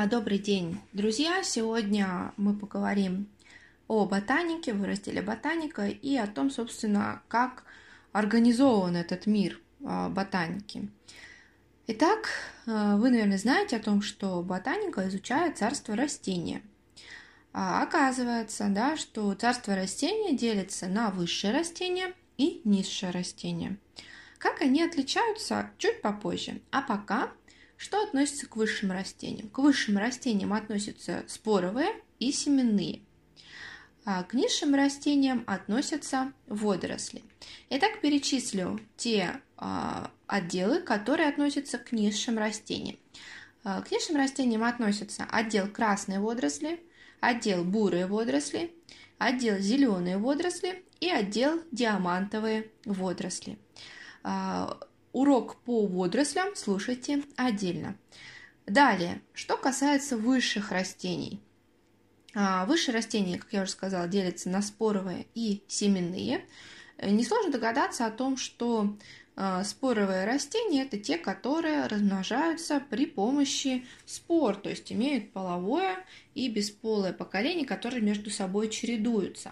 А, добрый день, друзья! Сегодня мы поговорим о ботанике в разделе ботаника и о том, собственно, как организован этот мир а, ботаники. Итак, а, вы, наверное, знаете о том, что ботаника изучает царство растения. Оказывается, да, что царство растения делится на высшие растения и низшие растения. Как они отличаются, чуть попозже. А пока что относится к высшим растениям? К высшим растениям относятся споровые и семенные. А к низшим растениям относятся водоросли. Итак, перечислю те а, отделы, которые относятся к низшим растениям. А, к низшим растениям относятся отдел красные водоросли, отдел бурые водоросли, отдел зеленые водоросли и отдел диамантовые водоросли. А, Урок по водорослям слушайте отдельно. Далее, что касается высших растений. А, высшие растения, как я уже сказала, делятся на споровые и семенные. Несложно догадаться о том, что а, споровые растения – это те, которые размножаются при помощи спор, то есть имеют половое и бесполое поколение, которые между собой чередуются.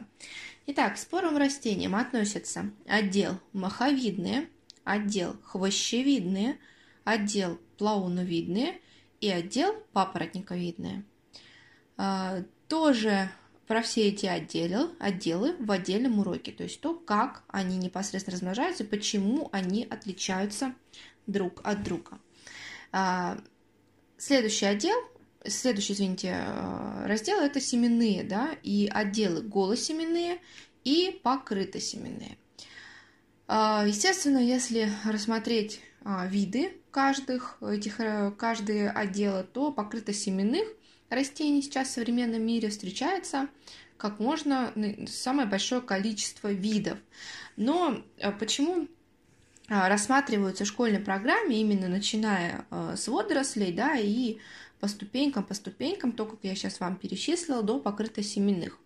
Итак, к споровым растениям относятся отдел маховидные – отдел хвощевидные, отдел плауновидные и отдел папоротниковидные. А, тоже про все эти отделы, отделы в отдельном уроке, то есть то, как они непосредственно размножаются, почему они отличаются друг от друга. А, следующий отдел, следующий, извините, раздел – это семенные, да, и отделы голосеменные и покрытосеменные. А, естественно, если рассмотреть а, виды каждых этих, э, каждые отдела, то покрытосеменных растений сейчас в современном мире встречается как можно самое большое количество видов. Но а, почему рассматриваются в школьной программе именно начиная с водорослей, да, и по ступенькам, по ступенькам, то, как я сейчас вам перечислила, до покрытосеменных.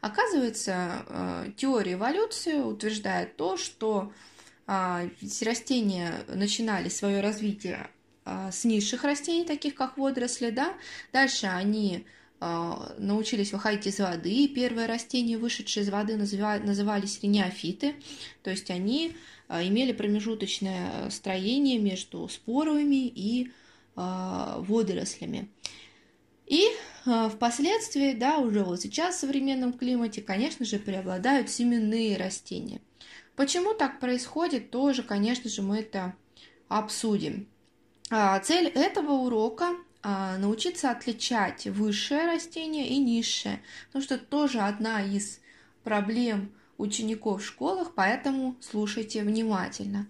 Оказывается, э, теория эволюции утверждает то, что а, растения начинали свое развитие а, с низших растений, таких как водоросли, да, дальше они а, научились выходить из воды, и первые растения, вышедшие из воды, назывались рениофиты, то есть они имели промежуточное строение между споровыми и водорослями. И э, впоследствии, да, уже вот сейчас в современном климате, конечно же, преобладают семенные растения. Почему так происходит, тоже, конечно же, мы это обсудим. А, цель этого урока а, научиться отличать высшее растение и низшее, потому что это тоже одна из проблем учеников в школах, поэтому слушайте внимательно.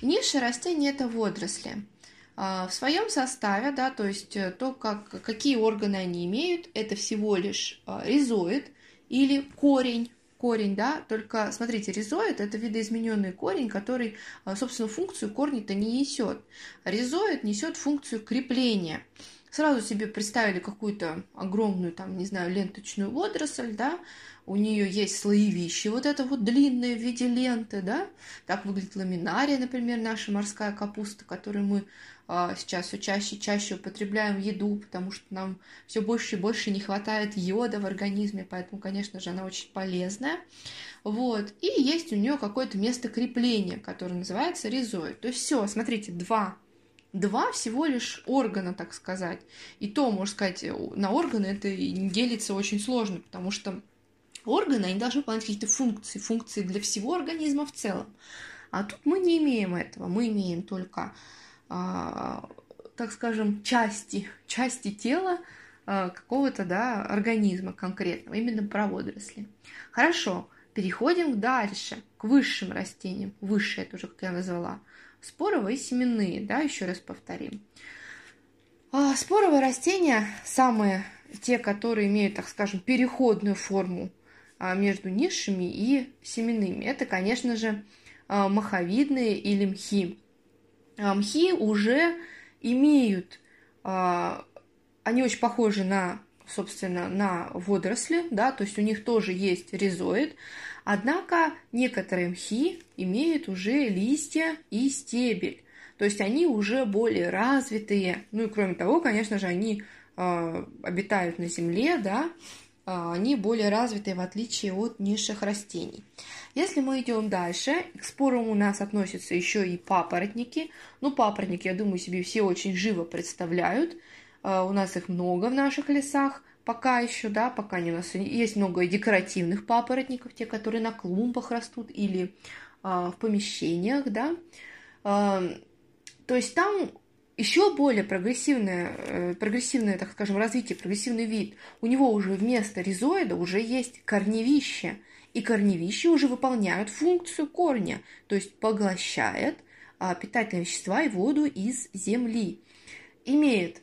Низшее растение – это водоросли. А, в своем составе, да, то есть э, то, как, какие органы они имеют, это всего лишь а, ризоид или корень, корень, да, только смотрите, ризоид это видоизмененный корень, который, а, собственно, функцию корня-то не несет. Ризоид несет функцию крепления. Сразу себе представили какую-то огромную, там, не знаю, ленточную водоросль, да, у нее есть слоевище, вот это вот длинное в виде ленты, да, так выглядит ламинария, например, наша морская капуста, которую мы а, сейчас все чаще и чаще употребляем в еду, потому что нам все больше и больше не хватает йода в организме, поэтому, конечно же, она очень полезная. Вот. И есть у нее какое-то место крепления, которое называется ризоид. То есть все, смотрите, два два всего лишь органа, так сказать. И то, можно сказать, на органы это делится очень сложно, потому что органы, они должны выполнять какие-то функции, функции для всего организма в целом. А тут мы не имеем этого, мы имеем только а, так скажем, части, части тела а, какого-то да, организма конкретного, именно про водоросли. Хорошо, переходим дальше, к высшим растениям. Высшие тоже, как я назвала. Споровые и семенные, да, еще раз повторим. А, споровые растения самые те, которые имеют, так скажем, переходную форму между низшими и семенными. Это, конечно же, маховидные или мхи. А, мхи уже имеют, а, они очень похожи на, собственно, на водоросли, да, то есть у них тоже есть ризоид, однако некоторые мхи имеют уже листья и стебель, то есть они уже более развитые, ну и кроме того, конечно же, они обитают на Земле, да, они более развиты в отличие от низших растений. Если мы идем дальше, к спорам у нас относятся еще и папоротники. Ну, папоротники, я думаю, себе все очень живо представляют. У нас их много в наших лесах пока еще, да, пока не у нас есть много декоративных папоротников, те, которые на клумбах растут или а, в помещениях, да. А, то есть там еще более прогрессивное, э, прогрессивное, так скажем, развитие, прогрессивный вид. У него уже вместо ризоида уже есть корневище, и корневища уже выполняют функцию корня, то есть поглощает а, питательные вещества и воду из земли. Имеет а,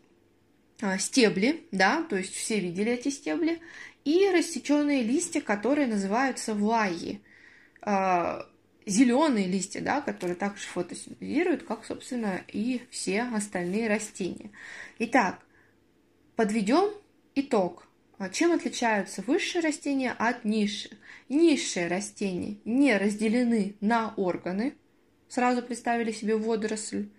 стебли, да, то есть все видели эти стебли, и рассеченные листья, которые называются ваи. А, Зеленые листья, да, которые также фотосинтезируют, как, собственно, и все остальные растения. Итак, подведем итог. А чем отличаются высшие растения от низших? Низшие растения не разделены на органы. Сразу представили себе водоросль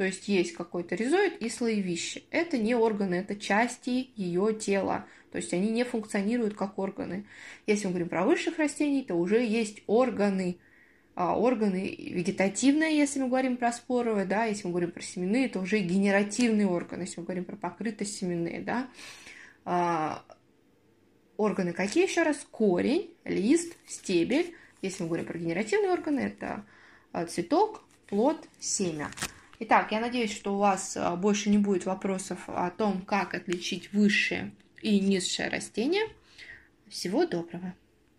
то есть есть какой-то ризоид и слоевище. Это не органы, это части ее тела. То есть они не функционируют как органы. Если мы говорим про высших растений, то уже есть органы. А, органы вегетативные, если мы говорим про споровые, да, если мы говорим про семенные, то уже генеративные органы, если мы говорим про покрытость семенные, да. А, органы какие еще раз? Корень, лист, стебель. Если мы говорим про генеративные органы, это а, цветок, плод, семя. Итак, я надеюсь, что у вас а, больше не будет вопросов о том, как отличить высшее и низшее растение. Всего доброго!